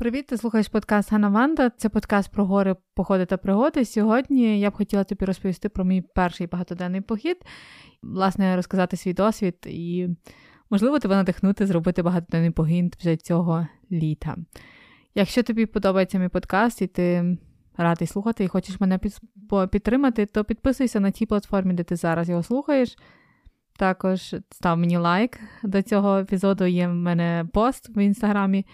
Привіт, ти слухаєш подкаст Ганна Ванда. Це подкаст про гори, походи та пригоди. Сьогодні я б хотіла тобі розповісти про мій перший багатоденний похід, власне, розказати свій досвід і, можливо, тебе надихнути зробити багатоденний погін вже цього літа. Якщо тобі подобається мій подкаст і ти радий слухати і хочеш мене підтримати, то підписуйся на тій платформі, де ти зараз його слухаєш. Також став мені лайк до цього епізоду. Є в мене пост в інстаграмі.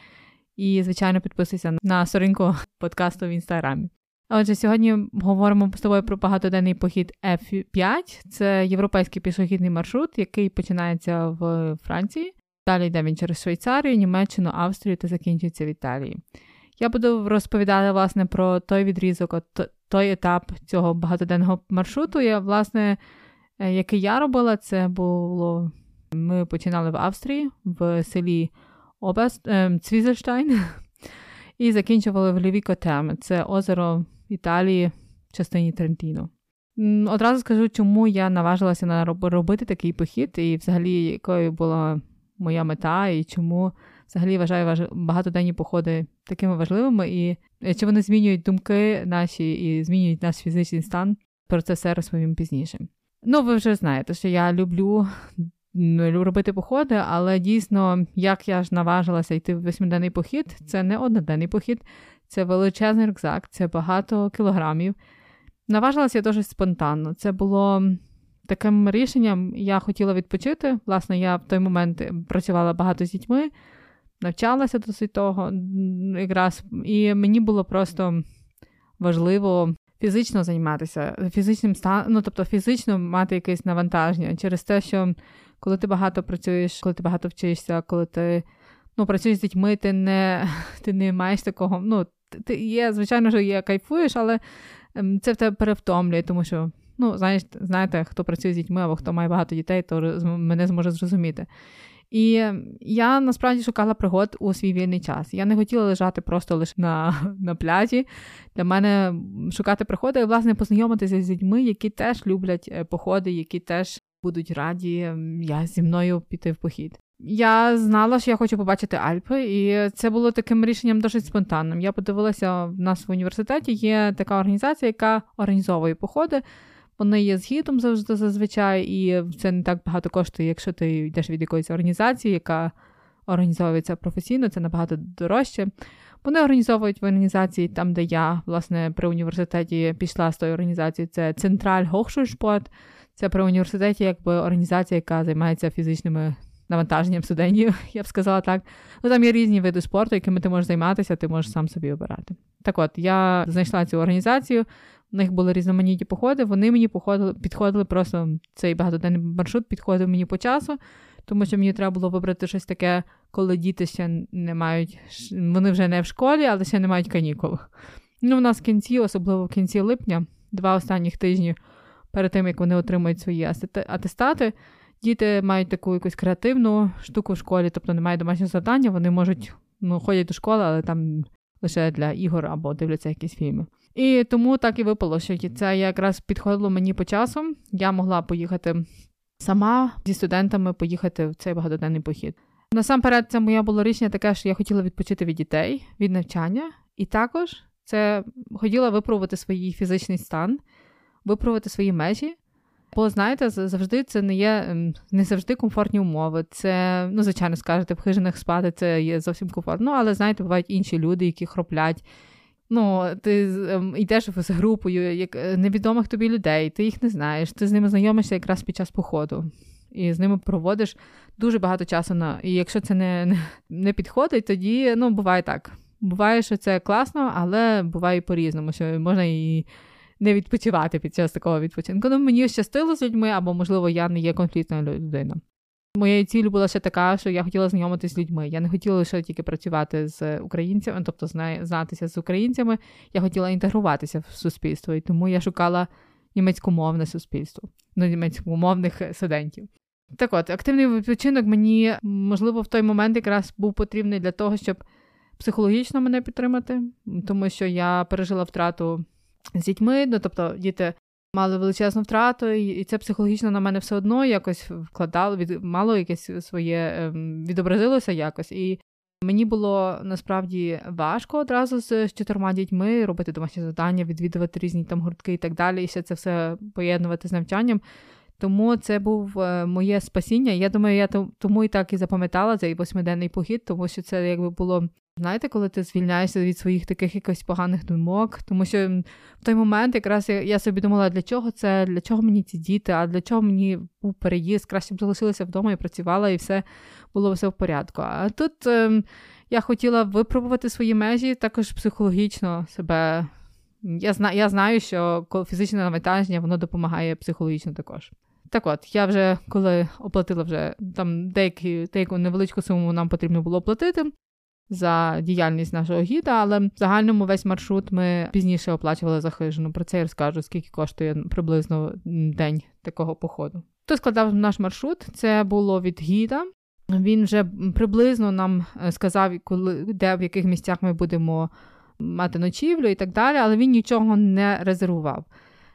І, звичайно, підписуйся на сторінку подкасту в інстаграмі. Отже, сьогодні говоримо з тобою про багатоденний похід F5. Це європейський пішохідний маршрут, який починається в Франції. Далі йде він через Швейцарію, Німеччину, Австрію та закінчується в Італії. Я буду розповідати власне про той відрізок, той етап цього багатоденного маршруту. Я, власне, е, який я робила, це було. Ми починали в Австрії в селі Обест ем, Цвізельштайн і закінчували в Лівіко Терме. Це озеро Італії в частині Трентіно. Одразу скажу, чому я наважилася на робити такий похід, і взагалі якою була моя мета, і чому взагалі вважаю багатоденні походи такими важливими, і чи вони змінюють думки наші і змінюють наш фізичний стан. Про це все розповім пізніше. Ну, ви вже знаєте, що я люблю робити походи, але дійсно, як я ж наважилася йти в восьмиденний похід, це не одноденний похід, це величезний рюкзак, це багато кілограмів. Наважилася я дуже спонтанно. Це було таким рішенням, я хотіла відпочити. Власне, я в той момент працювала багато з дітьми, навчалася досить того якраз, і мені було просто важливо. Фізично займатися, фізичним станом, ну тобто фізично мати якесь навантаження через те, що коли ти багато працюєш, коли ти багато вчишся, коли ти ну, працюєш з дітьми, ти не ти не маєш такого. ну, ти є, Звичайно, що є кайфуєш, але ем, це в тебе перевтомлює, тому що, ну, знаєш, знаєте, хто працює з дітьми або хто має багато дітей, то мене зможе зрозуміти. І я насправді шукала пригод у свій вільний час. Я не хотіла лежати просто лише на на пляжі. Для мене шукати пригоди і, власне, познайомитися з людьми, які теж люблять е, походи, які теж будуть раді я зі мною піти в похід. Я знала, що я хочу побачити Альпи, і це було таким рішенням досить спонтанним. Я подивилася, в нас в університеті є така організація, яка організовує походи. Вони є з завжди зазвичай, і це не так багато коштує, якщо ти йдеш від якоїсь організації, яка організовується професійно, це набагато дорожче. Вони організовують в організації там, де я, власне, при університеті пішла з тої організації, це Централь Hochschulsport. Це при університеті, якби організація, яка займається фізичними навантаженням студентів, я б сказала так. Ну там є різні види спорту, якими ти можеш займатися, ти можеш сам собі обирати. Так от, я знайшла цю організацію, в них були різноманітні походи, вони мені походили, підходили просто цей багатоденний маршрут підходив мені по часу, тому що мені треба було вибрати щось таке, коли діти ще не мають, вони вже не в школі, але ще не мають канікул. Ну, у нас в кінці, особливо в кінці липня, два останніх тижні перед тим, як вони отримують свої атестати. Діти мають таку якусь креативну штуку в школі, тобто немає домашнього завдання, вони можуть ну, ходять до школи, але там лише для ігор або дивляться якісь фільми. І тому так і випало, що це якраз підходило мені по часу. Я могла поїхати сама зі студентами, поїхати в цей багатоденний похід. Насамперед, це моє було рішення таке, що я хотіла відпочити від дітей, від навчання, і також це хотіла випробувати свій фізичний стан випробувати свої межі. Бо, знаєте, завжди це не є ем, не завжди комфортні умови. Це, ну, звичайно, скажете, в хижинах спати це є зовсім комфортно, але знаєте, бувають інші люди, які хроплять. Ну, ти ем, йдеш з групою як е, невідомих тобі людей, ти їх не знаєш, ти з ними знайомишся якраз під час походу. І з ними проводиш дуже багато часу на. І якщо це не, не підходить, тоді ну, буває так. Буває, що це класно, але буває по-різному, що можна і не відпочивати під час такого відпочинку. Ну, мені щастило з людьми, або, можливо, я не є конфліктною людиною. Моєю ціллю була ще така, що я хотіла знайомитися з людьми. Я не хотіла лише тільки працювати з українцями, тобто знатися з українцями. Я хотіла інтегруватися в суспільство, і тому я шукала німецькомовне суспільство, ну, німецькомовних студентів. Так от, активний відпочинок мені, можливо, в той момент якраз був потрібний для того, щоб психологічно мене підтримати, тому що я пережила втрату з дітьми, ну тобто діти мали величезну втрату, і це психологічно на мене все одно якось вкладало, від, мало якесь своє ем, відобразилося якось. І мені було насправді важко одразу з чотирма дітьми робити домашні завдання, відвідувати різні там гуртки і так далі, і ще це все поєднувати з навчанням. Тому це був е, моє спасіння. Я думаю, я тому і так і запам'ятала цей восьмиденний похід, тому що це якби було Знаєте, коли ти звільняєшся від своїх таких якось поганих думок, тому що в той момент якраз я, я собі думала, для чого це, для чого мені ці діти, а для чого мені був переїзд, краще б залишилася вдома і працювала, і все було все в порядку. А тут е, я хотіла випробувати свої межі, також психологічно себе. Я знаю, я знаю, що фізичне навантаження воно допомагає психологічно також. Так от, я вже коли оплатила вже там деякі, деяку невеличку суму нам потрібно було оплатити за діяльність нашого гіда, але в загальному весь маршрут ми пізніше оплачували за хижину. Про це я розкажу, скільки коштує приблизно день такого походу. Хто складав наш маршрут? Це було від гіда. Він вже приблизно нам е, сказав, коли де в яких місцях ми будемо мати ночівлю і так далі, але він нічого не резервував.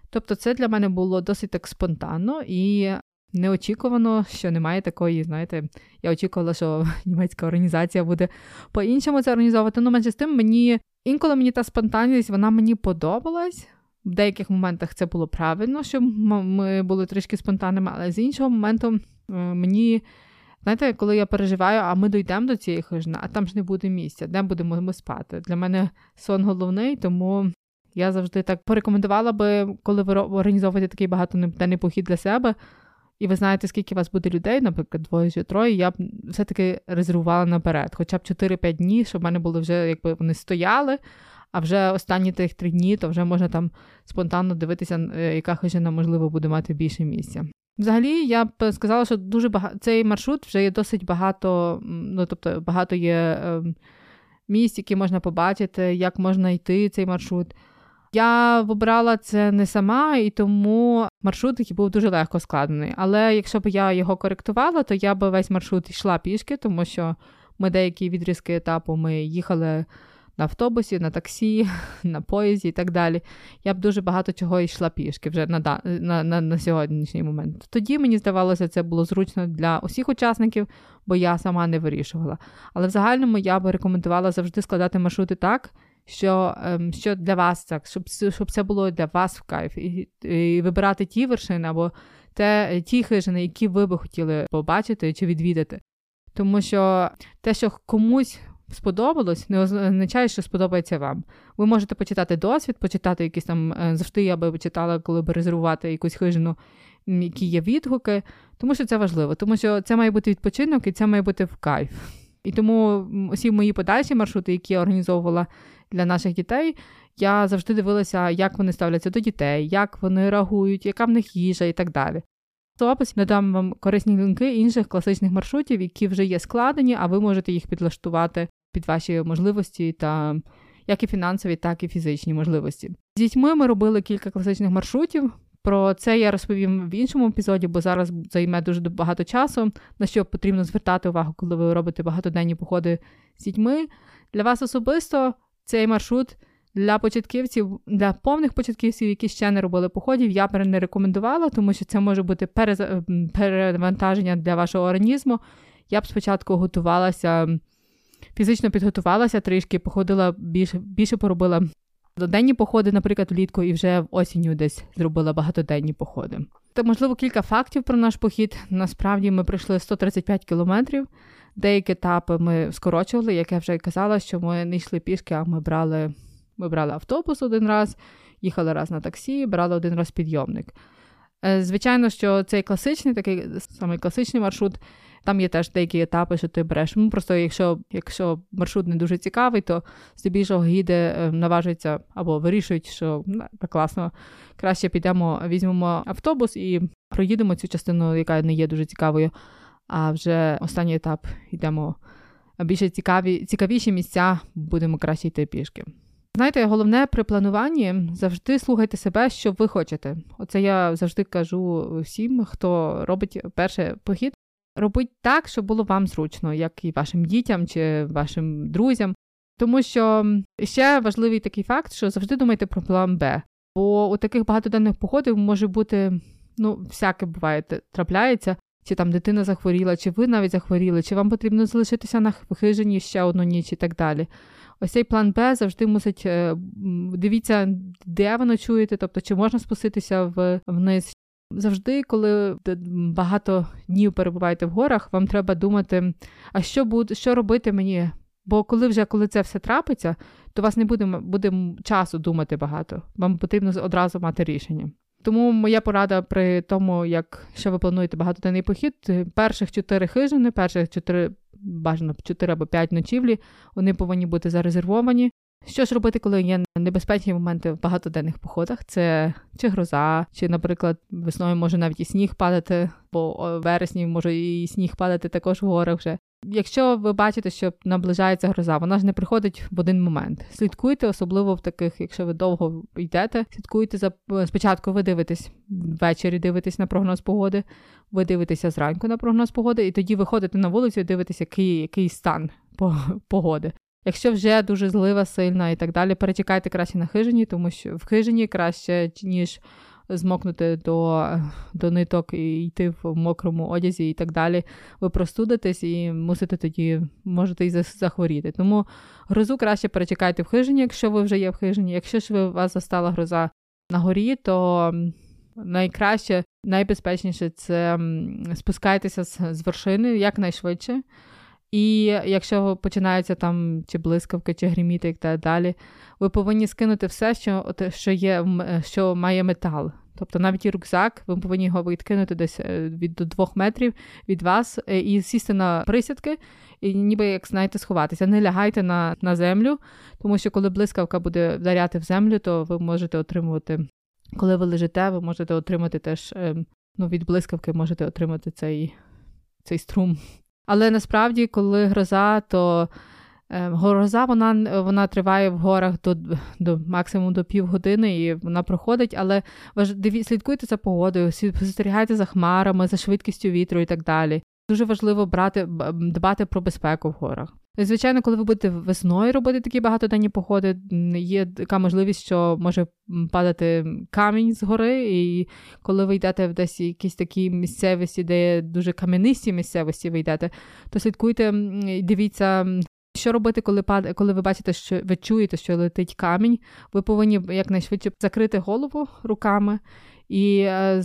Тобто, це для мене було досить так спонтанно, і неочікувано, що немає такої, знаєте, я очікувала, що німецька організація буде по-іншому це організовувати. Ну, менше з тим, мені інколи мені та спонтанність, вона мені подобалась. В деяких моментах це було правильно, щоб ми були трішки спонтанними, але з іншого моменту мені. Знаєте, коли я переживаю, а ми дійдемо до цієї хижини, а там ж не буде місця, де будемо ми спати. Для мене сон головний, тому я завжди так порекомендувала би, коли ви організовуєте такий багатоденний похід для себе, і ви знаєте, скільки у вас буде людей, наприклад, двоє чи троє, я б все-таки резервувала наперед, хоча б 4-5 днів, щоб в мене були вже, якби вони стояли. А вже останні тих три дні, то вже можна там спонтанно дивитися, е, яка хижина, можливо, буде мати більше місця. Взагалі, я б сказала, що дуже багато цей маршрут вже є досить багато, ну тобто багато є е, місць, які можна побачити, як можна йти цей маршрут. Я вибрала це не сама, і тому маршрут який був дуже легко складений. Але якщо б я його коректувала, то я б весь маршрут йшла пішки, тому що ми деякі відрізки етапу ми їхали на автобусі, на таксі, на поїзді і так далі. Я б дуже багато чого йшла пішки вже на на, на, на сьогоднішній момент. Тоді мені здавалося, це було зручно для усіх учасників, бо я сама не вирішувала. Але в загальному я би рекомендувала завжди складати маршрути так що ем, що для вас так, щоб щоб це було для вас в кайф, і, і вибирати ті вершини або те, ті хижини, які ви би хотіли побачити чи відвідати. Тому що те, що комусь сподобалось, не означає, що сподобається вам. Ви можете почитати досвід, почитати якісь там е, завжди я би читала, коли би резервувати якусь хижину, які є відгуки, тому що це важливо, тому що це має бути відпочинок і це має бути в кайф. І тому усі мої подальші маршрути, які я організовувала для наших дітей, я завжди дивилася, як вони ставляться до дітей, як вони реагують, яка в них їжа і так далі. В описі надам вам корисні лінки інших класичних маршрутів, які вже є складені, а ви можете їх підлаштувати під ваші можливості та як і фінансові, так і фізичні можливості. З дітьми ми робили кілька класичних маршрутів. Про це я розповім в іншому епізоді, бо зараз займе дуже багато часу, на що потрібно звертати увагу, коли ви робите багатоденні походи з дітьми. Для вас особисто цей маршрут для початківців, для повних початківців, які ще не робили походів, я не рекомендувала, тому що це може бути перевантаження для вашого організму. Я б спочатку готувалася, фізично підготувалася трішки, походила більше, більше поробила денні походи, наприклад, влітку, і вже в осінню десь зробила багатоденні походи. Та, можливо, кілька фактів про наш похід. Насправді ми пройшли 135 кілометрів. Деякі етапи ми скорочували, як я вже казала, що ми не йшли пішки, а ми брали ми брали автобус один раз, їхали раз на таксі, брали один раз підйомник. Е, звичайно, що цей класичний, такий самий класичний маршрут, там є теж деякі етапи, що ти береш. Ну, Просто якщо якщо маршрут не дуже цікавий, то здебільшого гіди е, наважуються або вирішують, що ну, класно, краще підемо, візьмемо автобус і проїдемо цю частину, яка не є дуже цікавою. А вже останній етап йдемо більше цікаві, цікавіші місця, будемо краще йти пішки. Знаєте, головне при плануванні завжди слухайте себе, що ви хочете. Оце я завжди кажу всім, хто робить перший похід. Робіть так, щоб було вам зручно, як і вашим дітям чи вашим друзям. Тому що ще важливий такий факт, що завжди думайте про план Б. Бо у таких багатоденних походів може бути, ну, всяке буває, трапляється, чи там дитина захворіла, чи ви навіть захворіли, чи вам потрібно залишитися на хижині ще одну ніч і так далі. Ось цей план Б завжди мусить е, дивіться, де ви ночуєте, тобто чи можна спуститися вниз. Завжди, коли багато днів перебуваєте в горах, вам треба думати, а що буде, що робити мені? Бо коли вже коли це все трапиться, то у вас не буде буде часу думати багато. Вам потрібно одразу мати рішення. Тому моя порада при тому, як що ви плануєте багатоденний похід, перших чотири хижини, перших чотири бажано 4 або 5 ночівлі, вони повинні бути зарезервовані. Що ж робити, коли є небезпечні моменти в багатоденних походах? Це чи гроза, чи, наприклад, весною може навіть і сніг падати, бо вересні може і сніг падати також в горах вже. Якщо ви бачите, що наближається гроза, вона ж не приходить в один момент. Слідкуйте, особливо в таких, якщо ви довго йдете, слідкуйте за спочатку. Ви дивитесь ввечері, дивитесь на прогноз погоди, ви дивитеся зранку на прогноз погоди, і тоді виходите на вулицю і дивитеся, який, який стан погоди. Якщо вже дуже злива сильна і так далі, перечекайте краще на хижині, тому що в хижині краще, ніж змокнути до до ниток і йти в мокрому одязі і так далі. Ви простудитесь і мусите тоді можете і захворіти. Тому грозу краще перечекайте в хижині, якщо ви вже є в хижині. Якщо ж ви вас застала гроза на горі, то найкраще, найбезпечніше це спускайтеся з, з вершини якнайшвидше. І якщо починаються там чи блискавки, чи гріміти і так далі, ви повинні скинути все, що що є, що має метал. Тобто навіть і рюкзак, ви повинні його відкинути десь е, від до двох метрів від вас е, і сісти на присядки, і ніби як знаєте, сховатися. Не лягайте на на землю, тому що коли блискавка буде вдаряти в землю, то ви можете отримувати, коли ви лежите, ви можете отримати теж ем, ну, від блискавки можете отримати цей, цей струм. Але насправді, коли гроза, то е, гроза вона вона триває в горах до до максимум до півгодини і вона проходить, але слідкуйте за погодою, спостерігайте за хмарами, за швидкістю вітру і так далі. Дуже важливо брати, дбати про безпеку в горах. Звичайно, коли ви будете весною робити такі багатоденні походи, є така можливість, що може падати камінь з гори, і коли ви йдете в десь якісь такі місцевості, де є дуже кам'янисті місцевості, ви йдете, то слідкуйте, дивіться. Що робити, коли пад... коли ви бачите, що ви чуєте, що летить камінь, ви повинні якнайшвидше закрити голову руками і е,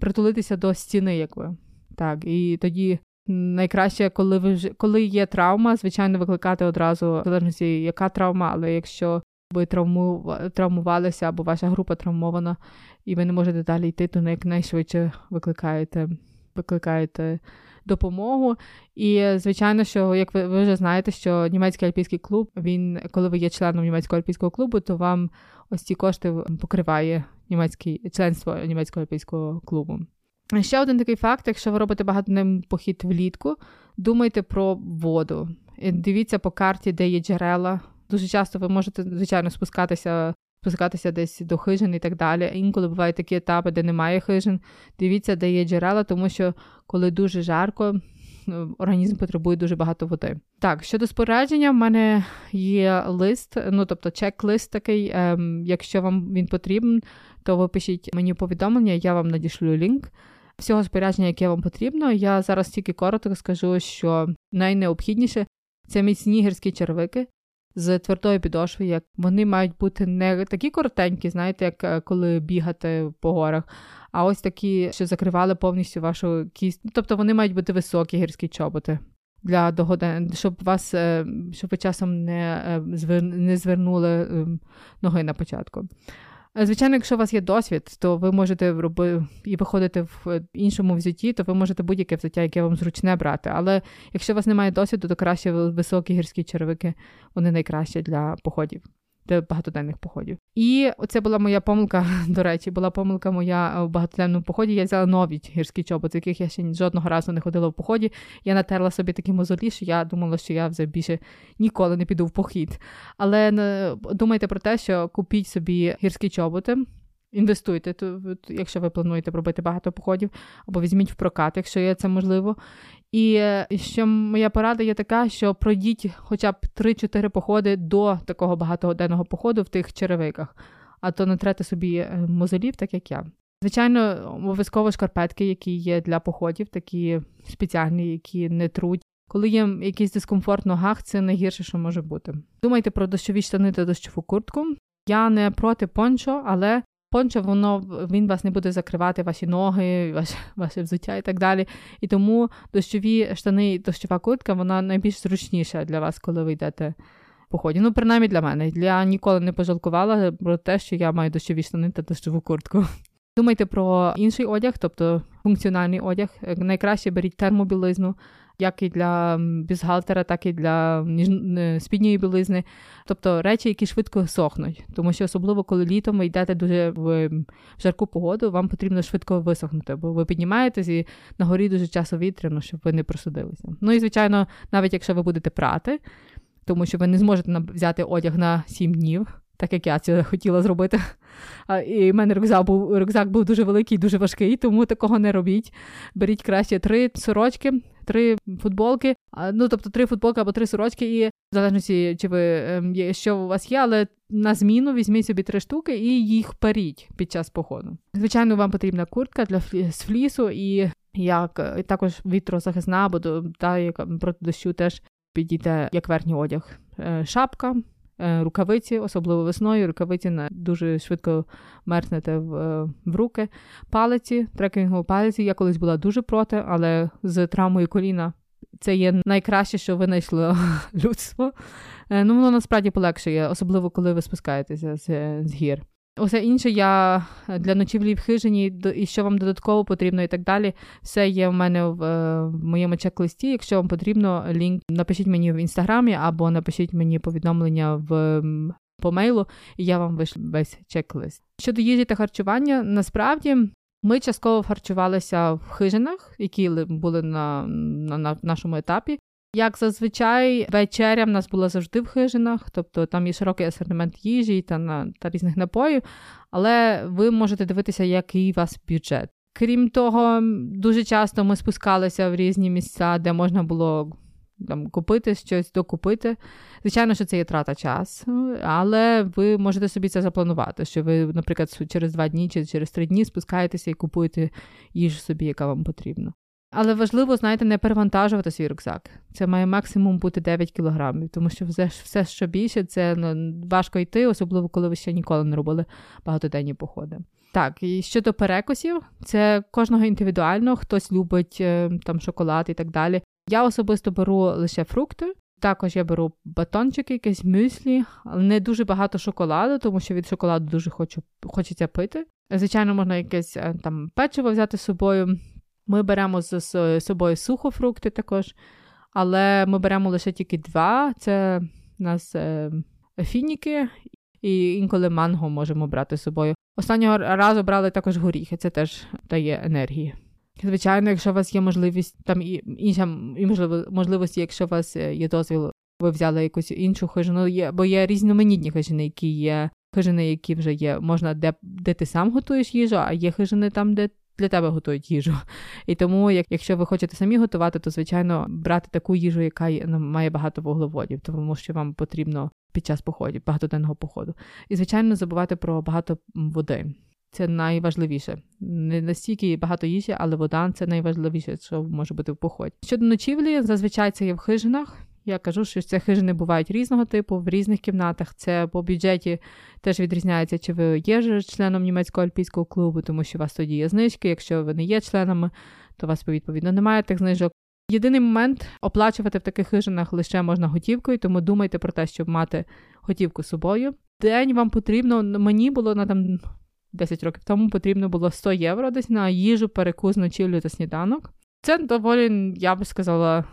притулитися до стіни, якби. Так, і тоді Найкраще, коли ви вже коли є травма, звичайно, викликати одразу в залежності, яка травма, але якщо ви травму, травмувалися або ваша група травмована, і ви не можете далі йти, то якнайшвидше викликаєте викликаєте допомогу. І звичайно, що як ви, ви вже знаєте, що німецький альпійський клуб, він, коли ви є членом німецького альпійського клубу, то вам ось ці кошти покриває німецький членство німецького альпійського клубу. Ще один такий факт: якщо ви робите багатоденний похід влітку, думайте про воду. Дивіться по карті, де є джерела. Дуже часто ви можете, звичайно, спускатися спускатися десь до хижин і так далі. Інколи бувають такі етапи, де немає хижин. Дивіться, де є джерела, тому що коли дуже жарко, ну, організм потребує дуже багато води. Так, щодо спорядження, в мене є лист, ну тобто чек-лист такий. Ем, якщо вам він потрібен, то ви пишіть мені повідомлення, я вам надішлю лінк всього спорядження, яке вам потрібно. Я зараз тільки коротко скажу, що найнеобхідніше це міцні гірські червики з твердою підошвою, як вони мають бути не такі коротенькі, знаєте, як е, коли бігати по горах, а ось такі, що закривали повністю вашу кість. Тобто вони мають бути високі гірські чоботи. Для догоди, щоб вас, е, щоб ви часом не е, не звернули ем, ноги на початку. Е, звичайно, якщо у вас є досвід, то ви можете робити і виходити в іншому взутті, то ви можете будь-яке взуття, яке вам зручне брати. Але якщо у вас немає досвіду, то краще високі гірські червики, вони найкращі для походів. Для багатоденних походів. І це була моя помилка. До речі, була помилка моя в багатоденному поході. Я взяла нові гірські чоботи, яких я ще жодного разу не ходила в поході. Я натерла собі такі мозолі, що я думала, що я вже більше ніколи не піду в похід. Але думайте про те, що купіть собі гірські чоботи. Інвестуйте, якщо ви плануєте робити багато походів, або візьміть в прокат, якщо є це можливо. І що моя порада є така, що пройдіть хоча б 3-4 походи до такого багатогоденного походу в тих черевиках, а то не трете собі е, мозолів, так як я. Звичайно, обов'язково шкарпетки, які є для походів, такі спеціальні, які не труть. Коли є якийсь дискомфорт в ногах, це найгірше, що може бути. Думайте про дощові штани та дощову куртку. Я не проти пончо, але пончо, воно він вас не буде закривати ваші ноги, ваше, ваше взуття і так далі. І тому дощові штани і дощова куртка, вона найбільш зручніша для вас, коли ви йдете в поході. Ну, принаймні для мене. Я ніколи не пожалкувала про те, що я маю дощові штани та дощову куртку. Думайте про інший одяг, тобто функціональний одяг. Найкраще беріть термобілизну, як і для бюстгальтера, так і для спідньої білизни, тобто речі, які швидко сохнуть. Тому що особливо, коли літом ви йдете дуже в жарку погоду, вам потрібно швидко висохнути, бо ви піднімаєтесь і на горі дуже часто вітряно, щоб ви не просудилися. Ну і звичайно, навіть якщо ви будете прати, тому що ви не зможете взяти одяг на 7 днів так як я це хотіла зробити. І в мене рюкзак був рюкзак був дуже великий, дуже важкий, тому такого не робіть. Беріть краще три сорочки, три футболки, ну тобто три футболки або три сорочки, і в залежності, чи ви ем, що у вас є, але на зміну візьміть собі три штуки і їх періть під час походу. Звичайно, вам потрібна куртка для з флісу і як і також вітрозахисна, або та, яка проти дощу теж підійде як верхній одяг. Е, шапка, Е, рукавиці, особливо весною. Рукавиці на дуже швидко мерзнете в, е, в руки. Палиці, трекінгові палиці. Я колись була дуже проти, але з травмою коліна. Це є найкраще, що винайшло людство. Е, ну, воно насправді полегшує, особливо коли ви спускаєтеся з, з гір. Усе інше я е, для ночівлі в хижині, і що вам додатково потрібно, і так далі. Все є в мене в, е, в моєму чек-листі. Якщо вам потрібно, лінк напишіть мені в інстаграмі або напишіть мені повідомлення в по мейлу, і я вам вишлю весь чек-лист. Щодо їжі та харчування, насправді. Ми частково харчувалися в хижинах, які були на на, на нашому етапі. Як зазвичай, вечеря в нас була завжди в хижинах, тобто там є широкий асортимент їжі та на та різних напоїв, але ви можете дивитися, який у вас бюджет. Крім того, дуже часто ми спускалися в різні місця, де можна було там купити щось, докупити. Звичайно, що це є трата часу, але ви можете собі це запланувати, що ви, наприклад, через два дні чи через три дні спускаєтеся і купуєте їжу собі, яка вам потрібна. Але важливо, знаєте, не перевантажувати свій рюкзак. Це має максимум бути 9 кілограмів, тому що все, що більше, це ну, важко йти, особливо коли ви ще ніколи не робили багатоденні походи. Так, і щодо перекусів, це кожного індивідуально, хтось любить е, там шоколад і так далі. Я особисто беру лише фрукти. Також я беру батончики, якісь мюслі, не дуже багато шоколаду, тому що від шоколаду дуже хочу, хочеться пити. Звичайно, можна якесь е, там печиво взяти з собою. Ми беремо з собою сухофрукти також, але ми беремо лише тільки два: це у нас е, фініки і інколи манго можемо брати з собою. Останнього разу брали також горіхи, це теж дає енергії. Звичайно, якщо у вас є можливість, там і інша можливості, якщо у вас е, є дозвіл, ви взяли якусь іншу хижину, є, бо є різноманітні хижини, які є хижини, які вже є, можна де де ти сам готуєш їжу, а є хижини там, де для тебе готують їжу. І тому, як, якщо ви хочете самі готувати, то звичайно брати таку їжу, яка ну, має багато вуглеводів, тому що вам потрібно під час походів, багатоденного походу. І, звичайно, забувати про багато води. Це найважливіше. Не настільки багато їжі, але вода це найважливіше, що може бути в поході. Щодо ночівлі, зазвичай це є в хижинах. Я кажу, що ці хижини бувають різного типу, в різних кімнатах. Це по бюджеті теж відрізняється, чи ви є членом німецького альпійського клубу, тому що у вас тоді є знижки. Якщо ви не є членами, то у вас відповідно немає тих знижок. Єдиний момент оплачувати в таких хижинах лише можна готівкою, тому думайте про те, щоб мати готівку з собою. День вам потрібно, мені було на там 10 років тому потрібно було 100 євро десь на їжу, перекус, ночівлю та сніданок. Це доволі, я би сказала,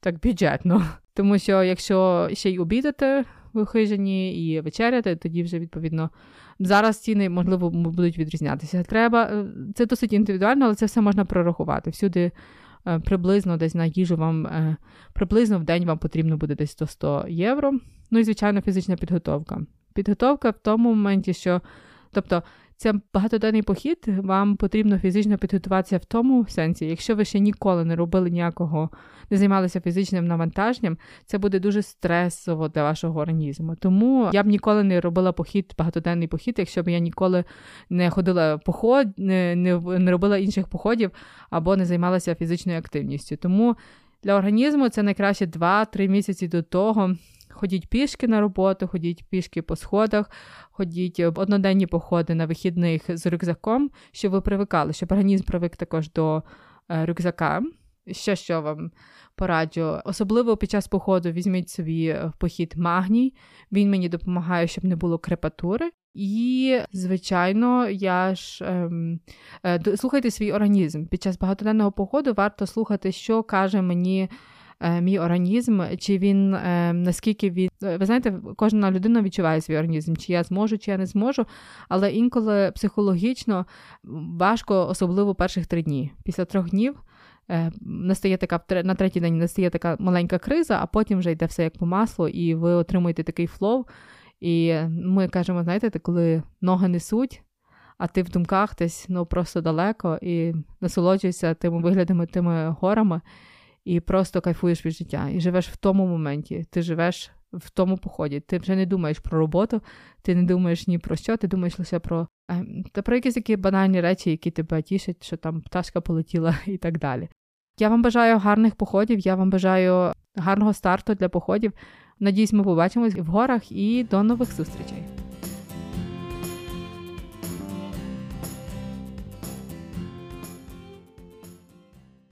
так бюджетно. Тому що якщо ще й обідати вихижені і вечеряти, тоді вже відповідно зараз ціни можливо будуть відрізнятися. Треба е, це досить індивідуально, але це все можна прорахувати. Всюди е, приблизно десь на їжу вам е, приблизно в день вам потрібно буде десь до 100 євро. Ну і звичайно, фізична підготовка. Підготовка в тому моменті, що тобто це багатоденний похід, вам потрібно фізично підготуватися в тому сенсі, якщо ви ще ніколи не робили ніякого, не займалися фізичним навантаженням, це буде дуже стресово для вашого організму. Тому я б ніколи не робила похід, багатоденний похід, якщо б я ніколи не ходила поход, не, не, не робила інших походів або не займалася фізичною активністю. Тому для організму це найкраще 2-3 місяці до того, Ходіть пішки на роботу, ходіть пішки по сходах, ходіть в одноденні походи на вихідних з рюкзаком, щоб ви привикали, щоб організм привик також до е, рюкзака. Ще що вам пораджу, особливо під час походу візьміть собі в похід магній. Він мені допомагає, щоб не було крепатури. І, звичайно, я ж ем, е, слухайте свій організм. Під час багатоденного походу варто слухати, що каже мені Е, мій організм, чи він е, наскільки він. Ви знаєте, кожна людина відчуває свій організм, чи я зможу, чи я не зможу. Але інколи психологічно важко, особливо перших три дні. Після трьох днів. Е, настає така на третій день настає така маленька криза, а потім вже йде все як по маслу, і ви отримуєте такий flow. І ми кажемо, знаєте, коли ноги несуть, а ти в думках десь ну просто далеко і насолоджуєшся тими виглядами, тими горами і просто кайфуєш від життя. І живеш в тому моменті. Ти живеш в тому поході. Ти вже не думаєш про роботу, ти не думаєш ні про що, ти думаєш лише про ем, та про якісь такі банальні речі, які тебе тішать, що там пташка полетіла і так далі. Я вам бажаю гарних походів, я вам бажаю гарного старту для походів. Надіюсь, ми побачимось в горах і до нових зустрічей.